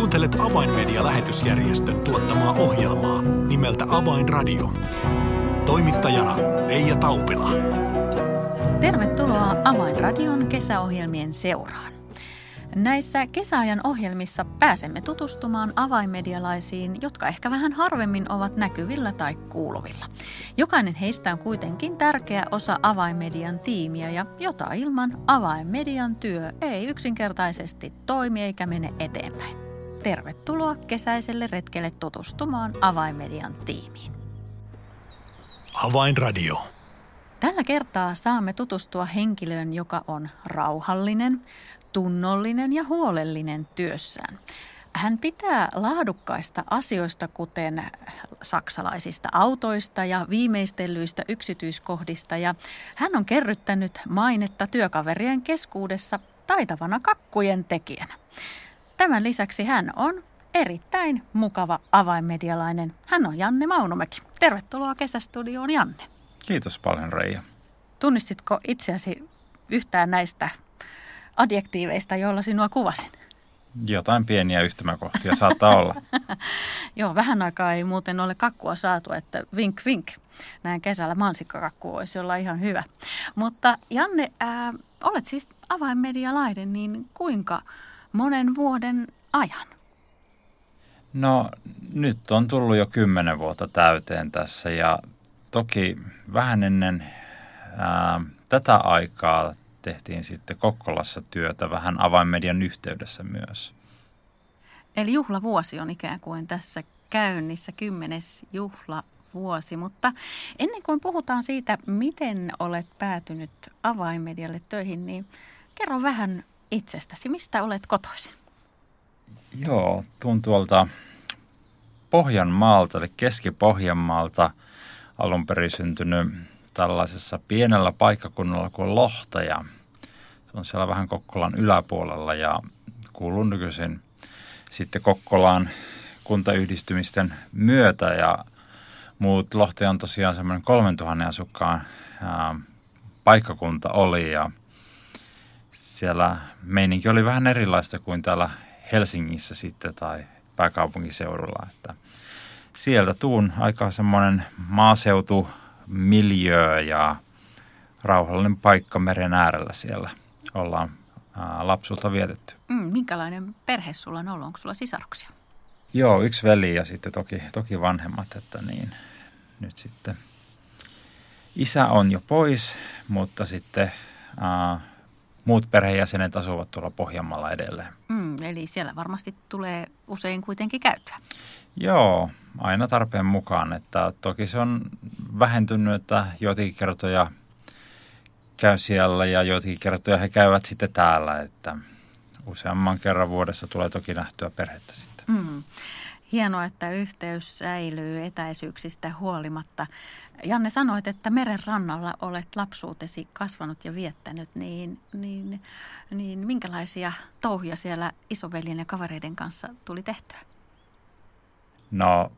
Kuuntelet Avainmedia-lähetysjärjestön tuottamaa ohjelmaa nimeltä Avainradio. Toimittajana Leija Taupila. Tervetuloa Avainradion kesäohjelmien seuraan. Näissä kesäajan ohjelmissa pääsemme tutustumaan avainmedialaisiin, jotka ehkä vähän harvemmin ovat näkyvillä tai kuuluvilla. Jokainen heistä on kuitenkin tärkeä osa avainmedian tiimiä ja jota ilman avainmedian työ ei yksinkertaisesti toimi eikä mene eteenpäin. Tervetuloa kesäiselle retkelle tutustumaan avainmedian tiimiin. Avainradio. Tällä kertaa saamme tutustua henkilöön, joka on rauhallinen, tunnollinen ja huolellinen työssään. Hän pitää laadukkaista asioista, kuten saksalaisista autoista ja viimeistellyistä yksityiskohdista, ja hän on kerryttänyt mainetta työkaverien keskuudessa taitavana kakkujen tekijänä. Tämän lisäksi hän on erittäin mukava avainmedialainen. Hän on Janne Maunomäki. Tervetuloa kesästudioon, Janne. Kiitos paljon, Reija. Tunnistitko itseäsi yhtään näistä adjektiiveista, joilla sinua kuvasin? Jotain pieniä yhtymäkohtia saattaa olla. Joo, vähän aikaa ei muuten ole kakkua saatu, että vink vink. Näin kesällä mansikkakakku voisi olla ihan hyvä. Mutta Janne, ää, olet siis avainmedialainen, niin kuinka monen vuoden ajan? No nyt on tullut jo kymmenen vuotta täyteen tässä ja toki vähän ennen ää, tätä aikaa tehtiin sitten Kokkolassa työtä vähän avainmedian yhteydessä myös. Eli juhlavuosi on ikään kuin tässä käynnissä, kymmenes juhlavuosi. Mutta ennen kuin puhutaan siitä, miten olet päätynyt avainmedialle töihin, niin kerro vähän itsestäsi. Mistä olet kotoisin? Joo, tuun tuolta Pohjanmaalta, eli Keski-Pohjanmaalta alun perin syntynyt tällaisessa pienellä paikkakunnalla kuin Lohtaja. Se on siellä vähän Kokkolan yläpuolella ja kuuluu nykyisin sitten Kokkolaan kuntayhdistymisten myötä ja muut Lohtaja on tosiaan semmoinen 3000 asukkaan ää, paikkakunta oli ja siellä meininki oli vähän erilaista kuin täällä Helsingissä sitten tai pääkaupunkiseudulla. Että sieltä tuun aika semmoinen maaseutu miljöö ja rauhallinen paikka meren äärellä siellä ollaan ää, lapsuutta vietetty. Mm, minkälainen perhe sulla on ollut? Onko sulla sisaruksia? Joo, yksi veli ja sitten toki, toki vanhemmat, että niin nyt sitten isä on jo pois, mutta sitten ää, muut perheenjäsenet asuvat tuolla Pohjanmaalla edelleen. Mm, eli siellä varmasti tulee usein kuitenkin käytyä. Joo, aina tarpeen mukaan. Että toki se on vähentynyt, että joitakin kertoja käy siellä ja joitakin kertoja he käyvät sitten täällä. Että useamman kerran vuodessa tulee toki nähtyä perhettä sitten. Mm. Hienoa, että yhteys säilyy etäisyyksistä huolimatta. Janne sanoit, että meren rannalla olet lapsuutesi kasvanut ja viettänyt, niin, niin, niin minkälaisia touhia siellä isoveljen ja kavereiden kanssa tuli tehtyä? No,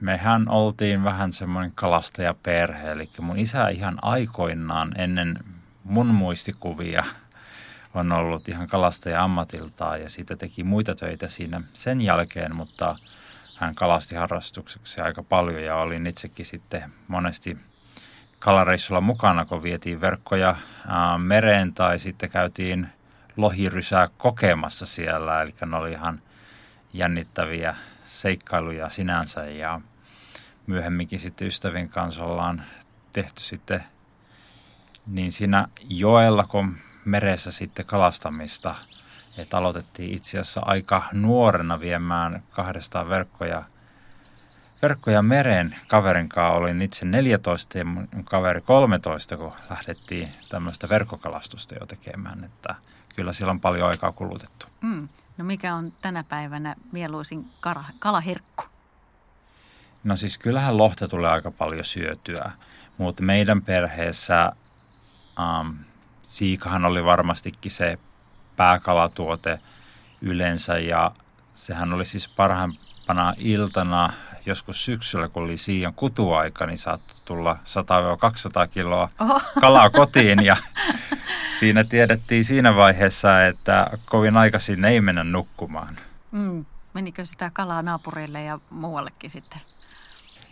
mehän oltiin vähän semmoinen kalastajaperhe, eli mun isä ihan aikoinaan ennen mun muistikuvia on ollut ihan kalastaja ammatiltaan ja siitä teki muita töitä siinä sen jälkeen, mutta hän kalasti harrastukseksi aika paljon ja olin itsekin sitten monesti kalareissulla mukana, kun vietiin verkkoja mereen tai sitten käytiin lohirysää kokemassa siellä, eli ne oli ihan jännittäviä seikkailuja sinänsä ja myöhemminkin sitten ystävien kanssa ollaan tehty sitten niin siinä joella kuin meressä sitten kalastamista. Että aloitettiin itse asiassa aika nuorena viemään kahdestaan verkkoja, verkkoja meren kaverin kanssa. Olin itse 14 ja mun kaveri 13, kun lähdettiin tämmöistä verkkokalastusta jo tekemään. Että kyllä siellä on paljon aikaa kulutettu. Mm. No mikä on tänä päivänä mieluisin kara, kalaherkku? No siis kyllähän lohta tulee aika paljon syötyä, mutta meidän perheessä um, siikahan oli varmastikin se pääkalatuote yleensä ja sehän oli siis parhaimpana iltana joskus syksyllä, kun oli siian kutuaika, niin saattoi tulla 100-200 kiloa Oho. kalaa kotiin ja siinä tiedettiin siinä vaiheessa, että kovin aikaisin ei mennä nukkumaan. Mm. Menikö sitä kalaa naapureille ja muuallekin sitten?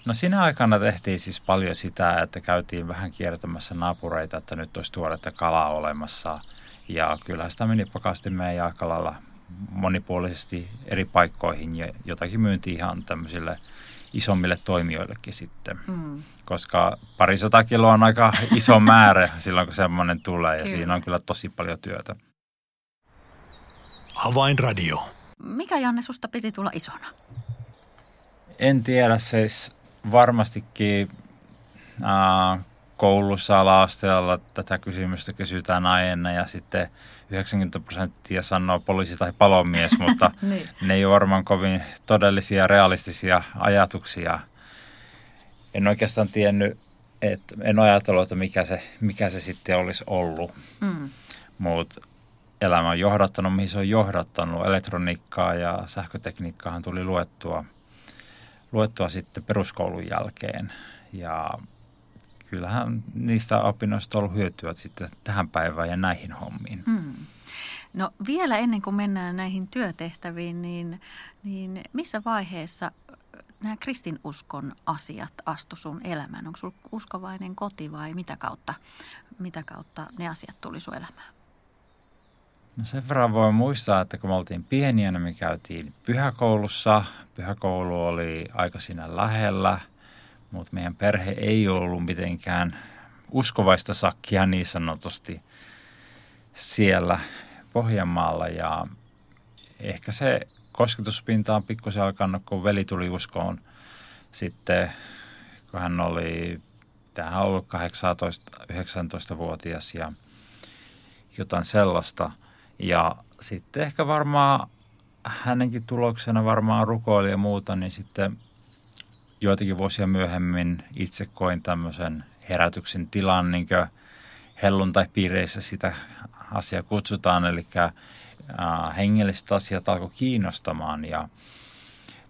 No siinä aikana tehtiin siis paljon sitä, että käytiin vähän kiertämässä naapureita, että nyt olisi tuoretta kalaa olemassa. Ja kyllä sitä meni pakastimeen ja aika lailla monipuolisesti eri paikkoihin ja jotakin myynti ihan tämmöisille isommille toimijoillekin sitten. Mm. Koska parisata kiloa on aika iso määrä silloin, kun semmoinen tulee ja kyllä. siinä on kyllä tosi paljon työtä. Avainradio. Mikä Janne susta piti tulla isona? En tiedä, siis varmastikin äh, koulussa ala-asteella tätä kysymystä kysytään aina ja sitten 90 prosenttia sanoo poliisi tai palomies, mutta niin. ne ei ole varmaan kovin todellisia realistisia ajatuksia. En oikeastaan tiennyt, että en ajatellut, että mikä se, mikä se sitten olisi ollut, mm. mutta elämä on johdattanut, mihin se on johdattanut. Elektroniikkaa ja sähkötekniikkaahan tuli luettua, luettua sitten peruskoulun jälkeen ja kyllähän niistä opinnoista on ollut hyötyä sitten tähän päivään ja näihin hommiin. Hmm. No vielä ennen kuin mennään näihin työtehtäviin, niin, niin missä vaiheessa nämä kristinuskon asiat astu sun elämään? Onko sulla uskovainen koti vai mitä kautta, mitä kautta ne asiat tuli sun elämään? No sen verran voi muistaa, että kun me oltiin pieniä, niin me käytiin pyhäkoulussa. Pyhäkoulu oli aika siinä lähellä – mutta meidän perhe ei ollut mitenkään uskovaista sakkia niin sanotusti siellä Pohjanmaalla ja ehkä se kosketuspinta on pikkusen alkanut, kun veli tuli uskoon sitten, kun hän oli, tähän on ollut 18-19-vuotias ja jotain sellaista. Ja sitten ehkä varmaan hänenkin tuloksena varmaan rukoili ja muuta, niin sitten joitakin vuosia myöhemmin itse koin tämmöisen herätyksen tilan, niin kuin helluntai-piireissä sitä asiaa kutsutaan, eli äh, hengelliset asiat alkoi kiinnostamaan ja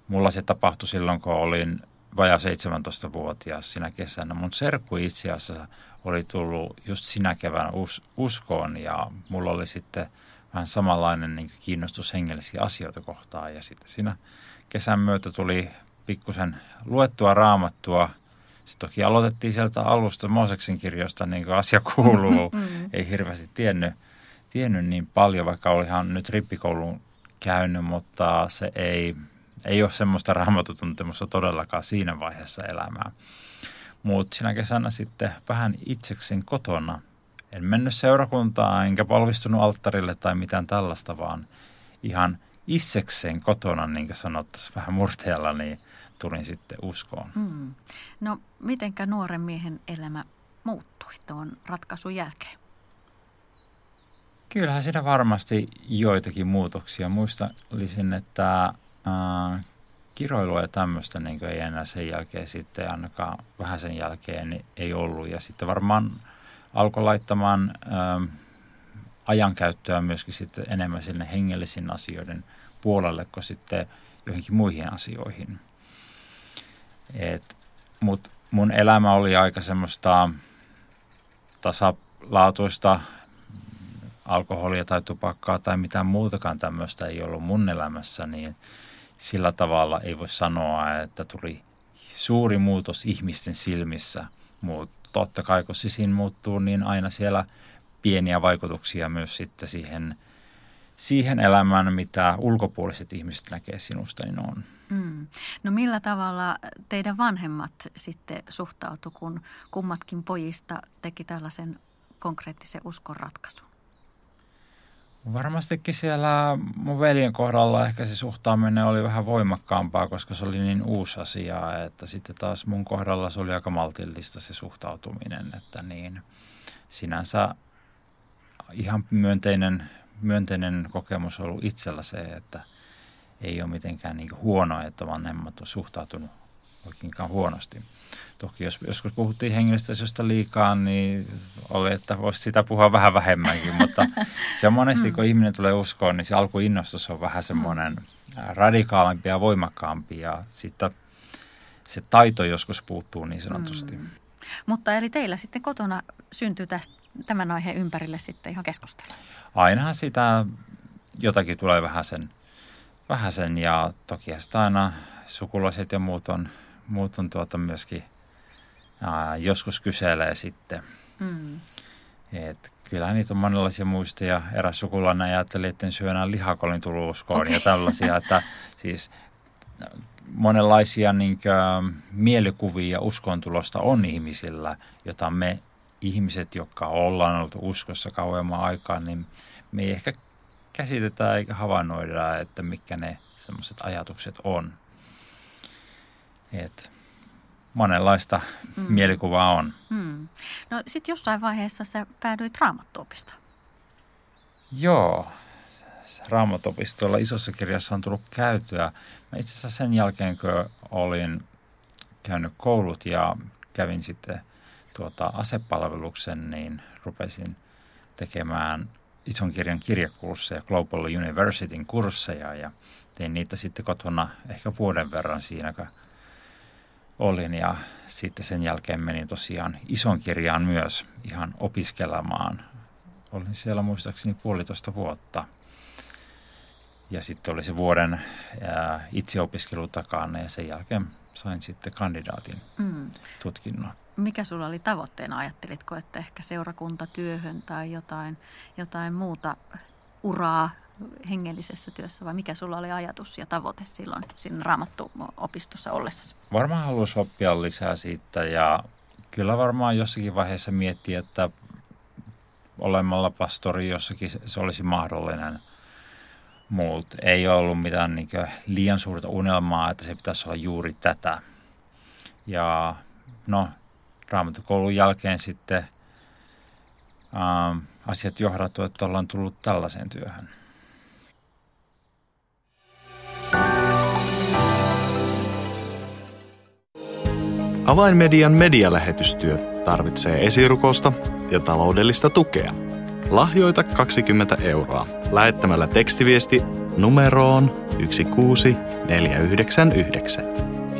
mulla se tapahtui silloin, kun olin vajaa 17-vuotias sinä kesänä. Mun serkku itse asiassa oli tullut just sinä keväänä us- uskoon ja mulla oli sitten vähän samanlainen niin kiinnostus hengellisiä asioita kohtaan ja sitten siinä kesän myötä tuli pikkusen luettua raamattua. Sitten toki aloitettiin sieltä alusta Mooseksen kirjoista, niin kuin asia kuuluu. Mm-hmm. Ei hirveästi tiennyt, tiennyt niin paljon, vaikka olihan nyt rippikoulun käynyt, mutta se ei, ei ole semmoista raamatutuntemusta todellakaan siinä vaiheessa elämää. Mutta sinä kesänä sitten vähän itseksen kotona. En mennyt seurakuntaan enkä palvistunut alttarille tai mitään tällaista, vaan ihan – issekseen kotona, niin kuin sanottaisiin vähän murteella, niin tulin sitten uskoon. Hmm. No, mitenkä nuoren miehen elämä muuttui tuon ratkaisun jälkeen? Kyllähän siinä varmasti joitakin muutoksia. Muistalisin, että äh, kiroilua ja tämmöistä niin ei enää sen jälkeen sitten ainakaan vähän sen jälkeen niin ei ollut. Ja sitten varmaan alkoi laittamaan äh, ajankäyttöä myöskin sitten enemmän sinne hengellisiin asioiden puolelle kuin sitten joihinkin muihin asioihin. Et, mut mun elämä oli aika semmoista tasalaatuista alkoholia tai tupakkaa tai mitään muutakaan tämmöistä ei ollut mun elämässä, niin sillä tavalla ei voi sanoa, että tuli suuri muutos ihmisten silmissä. Mutta totta kai kun sisin muuttuu, niin aina siellä pieniä vaikutuksia myös sitten siihen, siihen elämään, mitä ulkopuoliset ihmiset näkee sinusta, niin on. Mm. No millä tavalla teidän vanhemmat sitten suhtautu, kun kummatkin pojista teki tällaisen konkreettisen uskonratkaisun? Varmastikin siellä mun veljen kohdalla ehkä se suhtaaminen oli vähän voimakkaampaa, koska se oli niin uusi asia, että sitten taas mun kohdalla se oli aika maltillista se suhtautuminen, että niin sinänsä ihan myönteinen, myönteinen kokemus on ollut itsellä se, että ei ole mitenkään niin huono, että vanhemmat on suhtautunut oikeinkaan huonosti. Toki jos joskus puhuttiin hengellisestä liikaa, niin oli, että voisi sitä puhua vähän vähemmänkin, mutta se on monesti, mm. kun ihminen tulee uskoon, niin se alkuinnostus on vähän semmoinen radikaalimpi ja voimakkaampi ja sitten se taito joskus puuttuu niin sanotusti. Mm. Mutta eli teillä sitten kotona syntyy tästä, tämän aiheen ympärille sitten ihan keskustelu? Ainahan sitä jotakin tulee vähän sen vähäsen ja toki sitä aina sukulaiset ja muut on, muut on tuota myöskin ää, joskus kyselee sitten. Mm. Et kyllä niitä on monenlaisia muistoja. Eräs sukulainen ajatteli, että en syö enää lihakolin tuluuskoon okay. ja tällaisia, että siis monenlaisia niin kuin, mielikuvia uskontulosta on ihmisillä, jota me ihmiset, jotka ollaan ollut uskossa kauemman aikaa, niin me ei ehkä käsitetä eikä havainnoida, että mitkä ne semmoiset ajatukset on. Et monenlaista mm. mielikuvaa on. Mm. No sitten jossain vaiheessa sä päädyit raamattuopistoon. Joo, raamattopistolla isossa kirjassa on tullut käytyä. Mä itse asiassa sen jälkeen, kun olin käynyt koulut ja kävin sitten tuota asepalveluksen, niin rupesin tekemään ison kirjan kirjakursseja, Global Universityn kursseja ja tein niitä sitten kotona ehkä vuoden verran siinä, kun olin ja sitten sen jälkeen menin tosiaan ison kirjaan myös ihan opiskelemaan. Olin siellä muistaakseni puolitoista vuotta. Ja sitten oli se vuoden itseopiskelu takana ja sen jälkeen sain sitten kandidaatin mm. tutkinnon. Mikä sulla oli tavoitteena? Ajattelitko, että ehkä seurakuntatyöhön tai jotain, jotain muuta uraa hengellisessä työssä vai mikä sulla oli ajatus ja tavoite silloin siinä raamattuopistossa ollessa? Varmaan halusi oppia lisää siitä ja kyllä varmaan jossakin vaiheessa miettiä, että olemalla pastori jossakin se olisi mahdollinen. Mutta ei ollut mitään niin liian suurta unelmaa, että se pitäisi olla juuri tätä. Ja no, raamattukoulun jälkeen sitten ähm, asiat johdattu, että ollaan tullut tällaiseen työhön. Avainmedian medialähetystyö tarvitsee esirukosta ja taloudellista tukea. Lahjoita 20 euroa lähettämällä tekstiviesti numeroon 16499.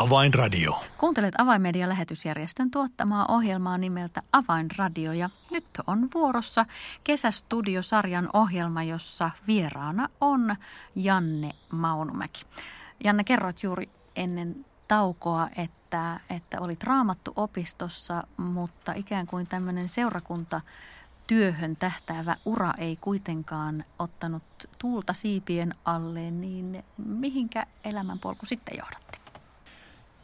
Avainradio. Kuuntelet Avainmedia-lähetysjärjestön tuottamaa ohjelmaa nimeltä Avainradio ja nyt on vuorossa Kesästudiosarjan ohjelma, jossa vieraana on Janne Maunumäki. Janne, kerroit juuri ennen taukoa, että, että olit raamattu opistossa, mutta ikään kuin tämmöinen seurakunta työhön tähtäävä ura ei kuitenkaan ottanut tuulta siipien alle, niin mihinkä elämänpolku sitten johdatti?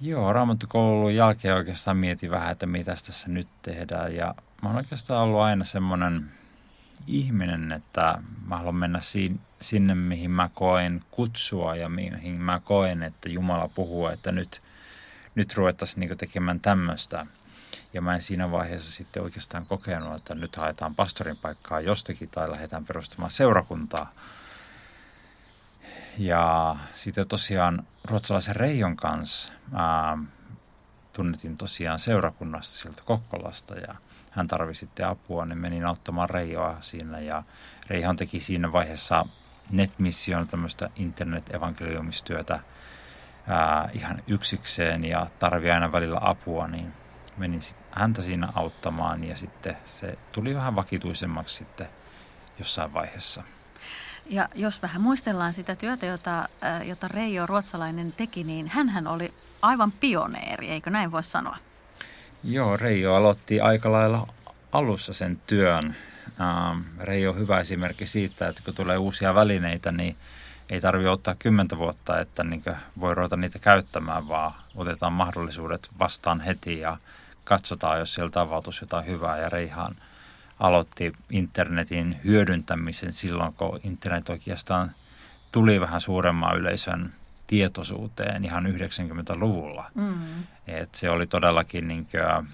Joo, raamattukoulun jälkeen oikeastaan mietin vähän, että mitä tässä nyt tehdään. Ja mä oon oikeastaan ollut aina semmoinen ihminen, että mä haluan mennä sinne, mihin mä koen kutsua ja mihin mä koen, että Jumala puhuu, että nyt, nyt ruvettaisiin niin tekemään tämmöistä. Ja mä en siinä vaiheessa sitten oikeastaan kokenut, että nyt haetaan pastorin paikkaa jostakin tai lähdetään perustamaan seurakuntaa. Ja sitten tosiaan ruotsalaisen Reijon kanssa ää, tunnetin tosiaan seurakunnasta sieltä Kokkolasta ja hän tarvitsi sitten apua, niin menin auttamaan Reijoa siinä ja Reihan teki siinä vaiheessa NetMission tämmöistä internet-evankeliumistyötä ää, ihan yksikseen ja tarvii aina välillä apua, niin menin sit häntä siinä auttamaan ja sitten se tuli vähän vakituisemmaksi sitten jossain vaiheessa. Ja jos vähän muistellaan sitä työtä, jota, jota Reijo Ruotsalainen teki, niin hän oli aivan pioneeri, eikö näin voi sanoa? Joo, Reijo aloitti aika lailla alussa sen työn. Ähm, Reijo on hyvä esimerkki siitä, että kun tulee uusia välineitä, niin ei tarvitse ottaa kymmentä vuotta, että niin voi ruveta niitä käyttämään, vaan otetaan mahdollisuudet vastaan heti ja katsotaan, jos sieltä avautus jotain hyvää. Ja Reihan aloitti internetin hyödyntämisen silloin, kun internet oikeastaan tuli vähän suuremman yleisön tietoisuuteen ihan 90-luvulla. Mm. Et se oli todellakin niin kuin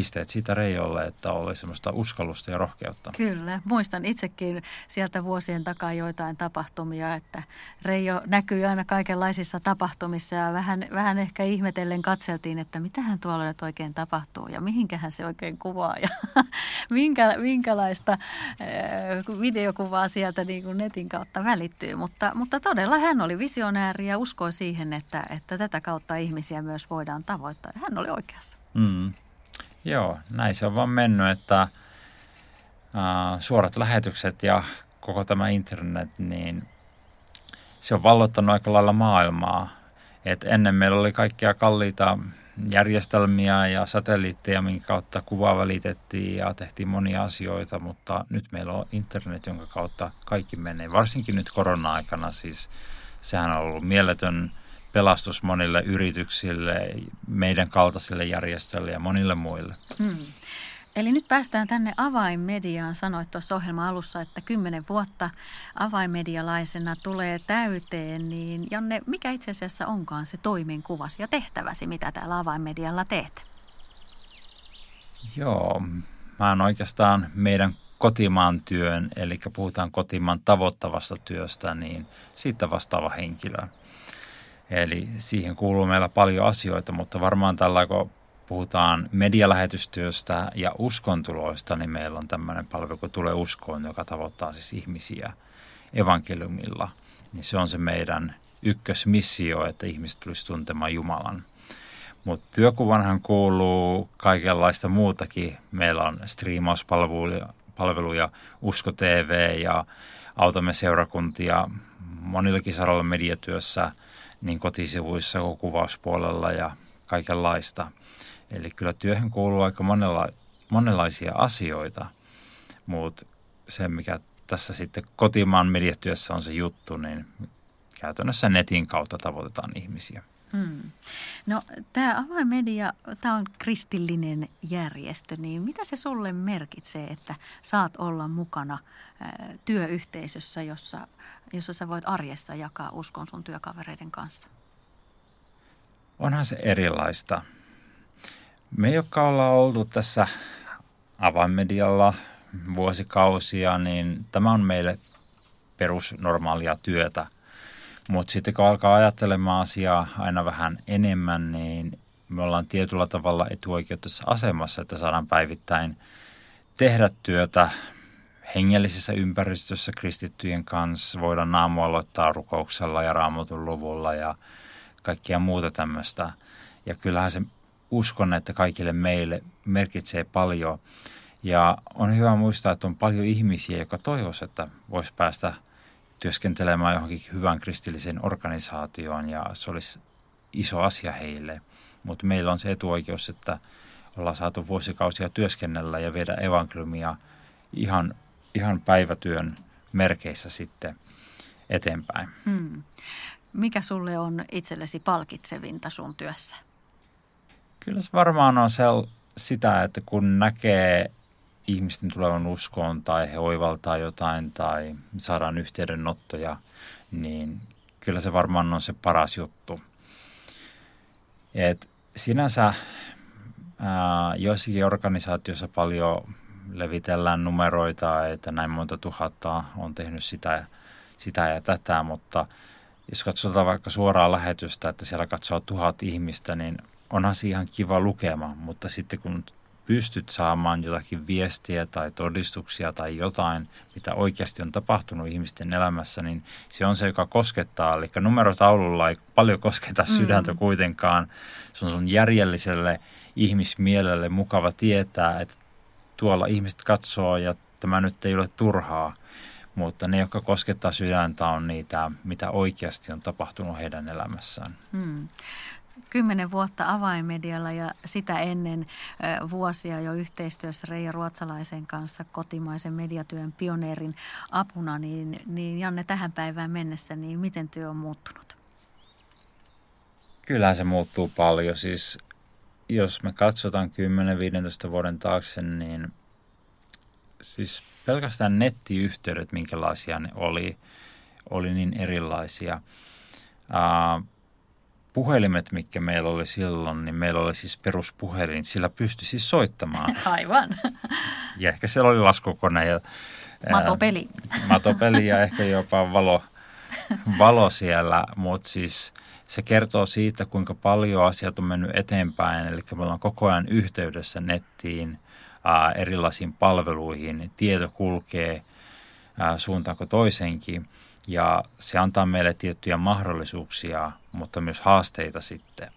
pisteet siitä Reijolle, että oli semmoista uskallusta ja rohkeutta. Kyllä, muistan itsekin sieltä vuosien takaa joitain tapahtumia, että Reijo näkyy aina kaikenlaisissa tapahtumissa ja vähän, vähän ehkä ihmetellen katseltiin, että mitähän tuolla nyt oikein tapahtuu ja mihinkähän se oikein kuvaa ja minkä, minkälaista äh, videokuvaa sieltä niin kuin netin kautta välittyy. Mutta, mutta todella hän oli visionääri ja uskoi siihen, että, että tätä kautta ihmisiä myös voidaan tavoittaa. Hän oli oikeassa. Mm. Joo, näin se on vaan mennyt, että uh, suorat lähetykset ja koko tämä internet, niin se on vallottanut aika lailla maailmaa. Et ennen meillä oli kaikkia kalliita järjestelmiä ja satelliitteja, minkä kautta kuvaa välitettiin ja tehtiin monia asioita, mutta nyt meillä on internet, jonka kautta kaikki menee. Varsinkin nyt korona-aikana siis sehän on ollut mieletön pelastus monille yrityksille, meidän kaltaisille järjestöille ja monille muille. Hmm. Eli nyt päästään tänne avainmediaan. Sanoit tuossa ohjelman alussa, että kymmenen vuotta avainmedialaisena tulee täyteen. Niin Janne, mikä itse asiassa onkaan se toimenkuvasi ja tehtäväsi, mitä täällä avainmedialla teet? Joo, mä oon oikeastaan meidän kotimaan työn, eli puhutaan kotimaan tavoittavasta työstä, niin siitä vastaava henkilö. Eli siihen kuuluu meillä paljon asioita, mutta varmaan tällä kun puhutaan medialähetystyöstä ja uskontuloista, niin meillä on tämmöinen palvelu, kun tulee uskoon, joka tavoittaa siis ihmisiä evankeliumilla. Niin se on se meidän ykkösmissio, että ihmiset tulisi tuntemaan Jumalan. Mutta työkuvanhan kuuluu kaikenlaista muutakin. Meillä on striimauspalveluja, palveluja, Usko TV ja autamme seurakuntia monillakin saroilla mediatyössä – niin kotisivuissa kuin kuvauspuolella ja kaikenlaista. Eli kyllä työhön kuuluu aika monella, monenlaisia asioita, mutta se mikä tässä sitten kotimaan mediatyössä on se juttu, niin käytännössä netin kautta tavoitetaan ihmisiä. Hmm. No tämä avainmedia, tämä on kristillinen järjestö, niin mitä se sulle merkitsee, että saat olla mukana työyhteisössä, jossa, jossa sä voit arjessa jakaa uskon sun työkavereiden kanssa? Onhan se erilaista. Me, jotka ollaan oltu tässä avainmedialla vuosikausia, niin tämä on meille perusnormaalia työtä – mutta sitten kun alkaa ajattelemaan asiaa aina vähän enemmän, niin me ollaan tietyllä tavalla etuoikeutussa asemassa, että saadaan päivittäin tehdä työtä hengellisessä ympäristössä kristittyjen kanssa. Voidaan aamu aloittaa rukouksella ja raamatun luvulla ja kaikkia muuta tämmöistä. Ja kyllähän se uskon, että kaikille meille merkitsee paljon. Ja on hyvä muistaa, että on paljon ihmisiä, jotka toivoisivat, että voisi päästä – työskentelemään johonkin hyvän kristilliseen organisaatioon ja se olisi iso asia heille. Mutta meillä on se etuoikeus, että ollaan saatu vuosikausia työskennellä ja viedä evankeliumia ihan, ihan päivätyön merkeissä sitten eteenpäin. Hmm. Mikä sulle on itsellesi palkitsevinta sun työssä? Kyllä se varmaan on sel, sitä, että kun näkee ihmisten tulevan uskoon tai he oivaltaa jotain tai saadaan yhteydenottoja, niin kyllä se varmaan on se paras juttu. Et sinänsä ää, joissakin organisaatioissa paljon levitellään numeroita, että näin monta tuhatta on tehnyt sitä, sitä ja tätä, mutta jos katsotaan vaikka suoraa lähetystä, että siellä katsoo tuhat ihmistä, niin onhan se ihan kiva lukema, mutta sitten kun pystyt saamaan jotakin viestiä tai todistuksia tai jotain, mitä oikeasti on tapahtunut ihmisten elämässä, niin se on se, joka koskettaa. Eli numerotaululla ei paljon kosketa mm. sydäntä mm. kuitenkaan. Se on sun järjelliselle ihmismielelle mukava tietää, että tuolla ihmiset katsoo ja tämä nyt ei ole turhaa. Mutta ne, jotka koskettaa sydäntä, on niitä, mitä oikeasti on tapahtunut heidän elämässään. Mm kymmenen vuotta avainmedialla ja sitä ennen vuosia jo yhteistyössä Reija Ruotsalaisen kanssa kotimaisen mediatyön pioneerin apuna, niin, niin Janne tähän päivään mennessä, niin miten työ on muuttunut? Kyllähän se muuttuu paljon. Siis jos me katsotaan 10-15 vuoden taakse, niin siis pelkästään nettiyhteydet, minkälaisia ne oli, oli niin erilaisia. Uh, puhelimet, mikä meillä oli silloin, niin meillä oli siis peruspuhelin, sillä pystyi siis soittamaan. Aivan. Ja ehkä siellä oli laskukone ja Matopeli. Ää, matopeli ja ehkä jopa valo, valo siellä, mutta siis se kertoo siitä, kuinka paljon asiat on mennyt eteenpäin. Eli me ollaan koko ajan yhteydessä nettiin, ää, erilaisiin palveluihin, tieto kulkee ää, suuntaanko toisenkin. Ja se antaa meille tiettyjä mahdollisuuksia, mutta myös haasteita sitten,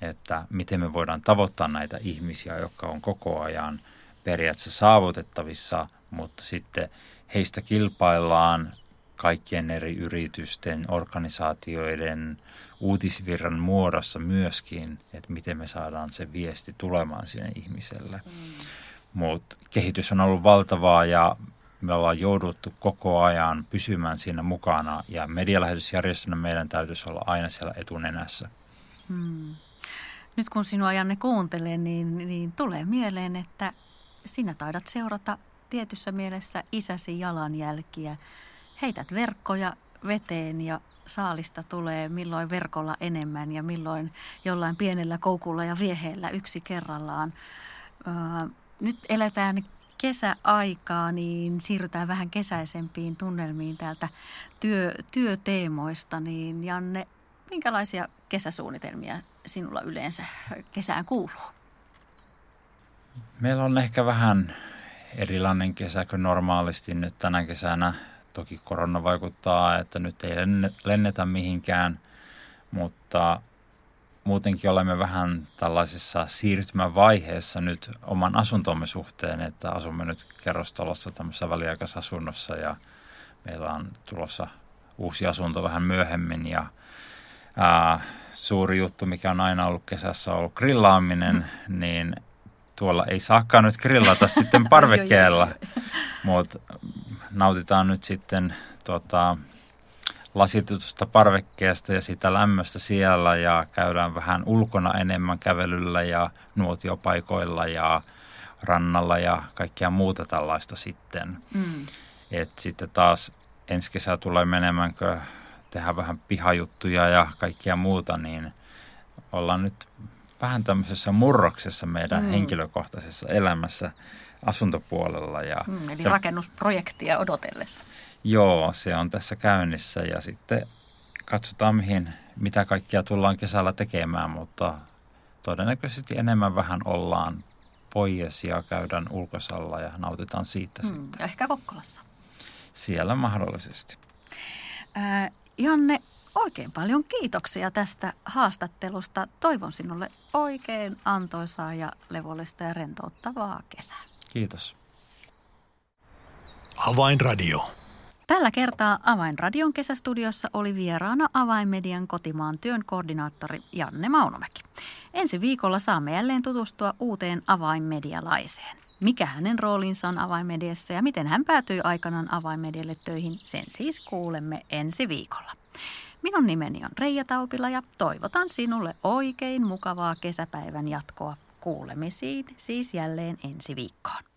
että miten me voidaan tavoittaa näitä ihmisiä, jotka on koko ajan periaatteessa saavutettavissa, mutta sitten heistä kilpaillaan kaikkien eri yritysten, organisaatioiden, uutisvirran muodossa myöskin, että miten me saadaan se viesti tulemaan sinne ihmiselle. Mm. Mutta kehitys on ollut valtavaa ja me ollaan jouduttu koko ajan pysymään siinä mukana ja medialähetysjärjestönä meidän täytyisi olla aina siellä etunenässä. Hmm. Nyt kun sinua Janne kuuntelee, niin, niin tulee mieleen, että sinä taidat seurata tietyssä mielessä isäsi jalanjälkiä. Heität verkkoja veteen ja saalista tulee milloin verkolla enemmän ja milloin jollain pienellä koukulla ja vieheellä yksi kerrallaan. Öö, nyt eletään kesäaikaa, niin siirrytään vähän kesäisempiin tunnelmiin täältä työ, työteemoista. Niin Janne, minkälaisia kesäsuunnitelmia sinulla yleensä kesään kuuluu? Meillä on ehkä vähän erilainen kesä kuin normaalisti nyt tänä kesänä. Toki korona vaikuttaa, että nyt ei lennetä mihinkään, mutta muutenkin olemme vähän tällaisessa siirtymävaiheessa nyt oman asuntomme suhteen, että asumme nyt kerrostalossa tämmöisessä väliaikaisasunnossa ja meillä on tulossa uusi asunto vähän myöhemmin ja ää, suuri juttu, mikä on aina ollut kesässä ollut grillaaminen, mm. niin tuolla ei saakaan nyt grillata sitten parvekkeella, mutta nautitaan nyt sitten tuota, lasitetusta parvekkeesta ja sitä lämmöstä siellä ja käydään vähän ulkona enemmän kävelyllä ja nuotiopaikoilla ja rannalla ja kaikkea muuta tällaista sitten. Mm. Et sitten taas ensi kesä tulee menemänkö tehdä vähän pihajuttuja ja kaikkia muuta, niin ollaan nyt vähän tämmöisessä murroksessa meidän mm. henkilökohtaisessa elämässä asuntopuolella. Ja mm, eli se, rakennusprojektia odotellessa. Joo, se on tässä käynnissä ja sitten katsotaan mihin, mitä kaikkia tullaan kesällä tekemään, mutta todennäköisesti enemmän vähän ollaan pois ja käydään ulkosalla ja nautitaan siitä mm, sitten. Ehkä Kokkolassa. Siellä mahdollisesti. Äh, Janne, oikein paljon kiitoksia tästä haastattelusta. Toivon sinulle oikein antoisaa ja levollista ja rentouttavaa kesää. Kiitos. Avainradio. Tällä kertaa Avainradion kesästudiossa oli vieraana Avainmedian kotimaan työn koordinaattori Janne Maunomäki. Ensi viikolla saamme jälleen tutustua uuteen avainmedialaiseen. Mikä hänen roolinsa on avainmediassa ja miten hän päätyi aikanaan avainmedialle töihin, sen siis kuulemme ensi viikolla. Minun nimeni on Reija Taupila ja toivotan sinulle oikein mukavaa kesäpäivän jatkoa kuulemisiin siis jälleen ensi viikkoon.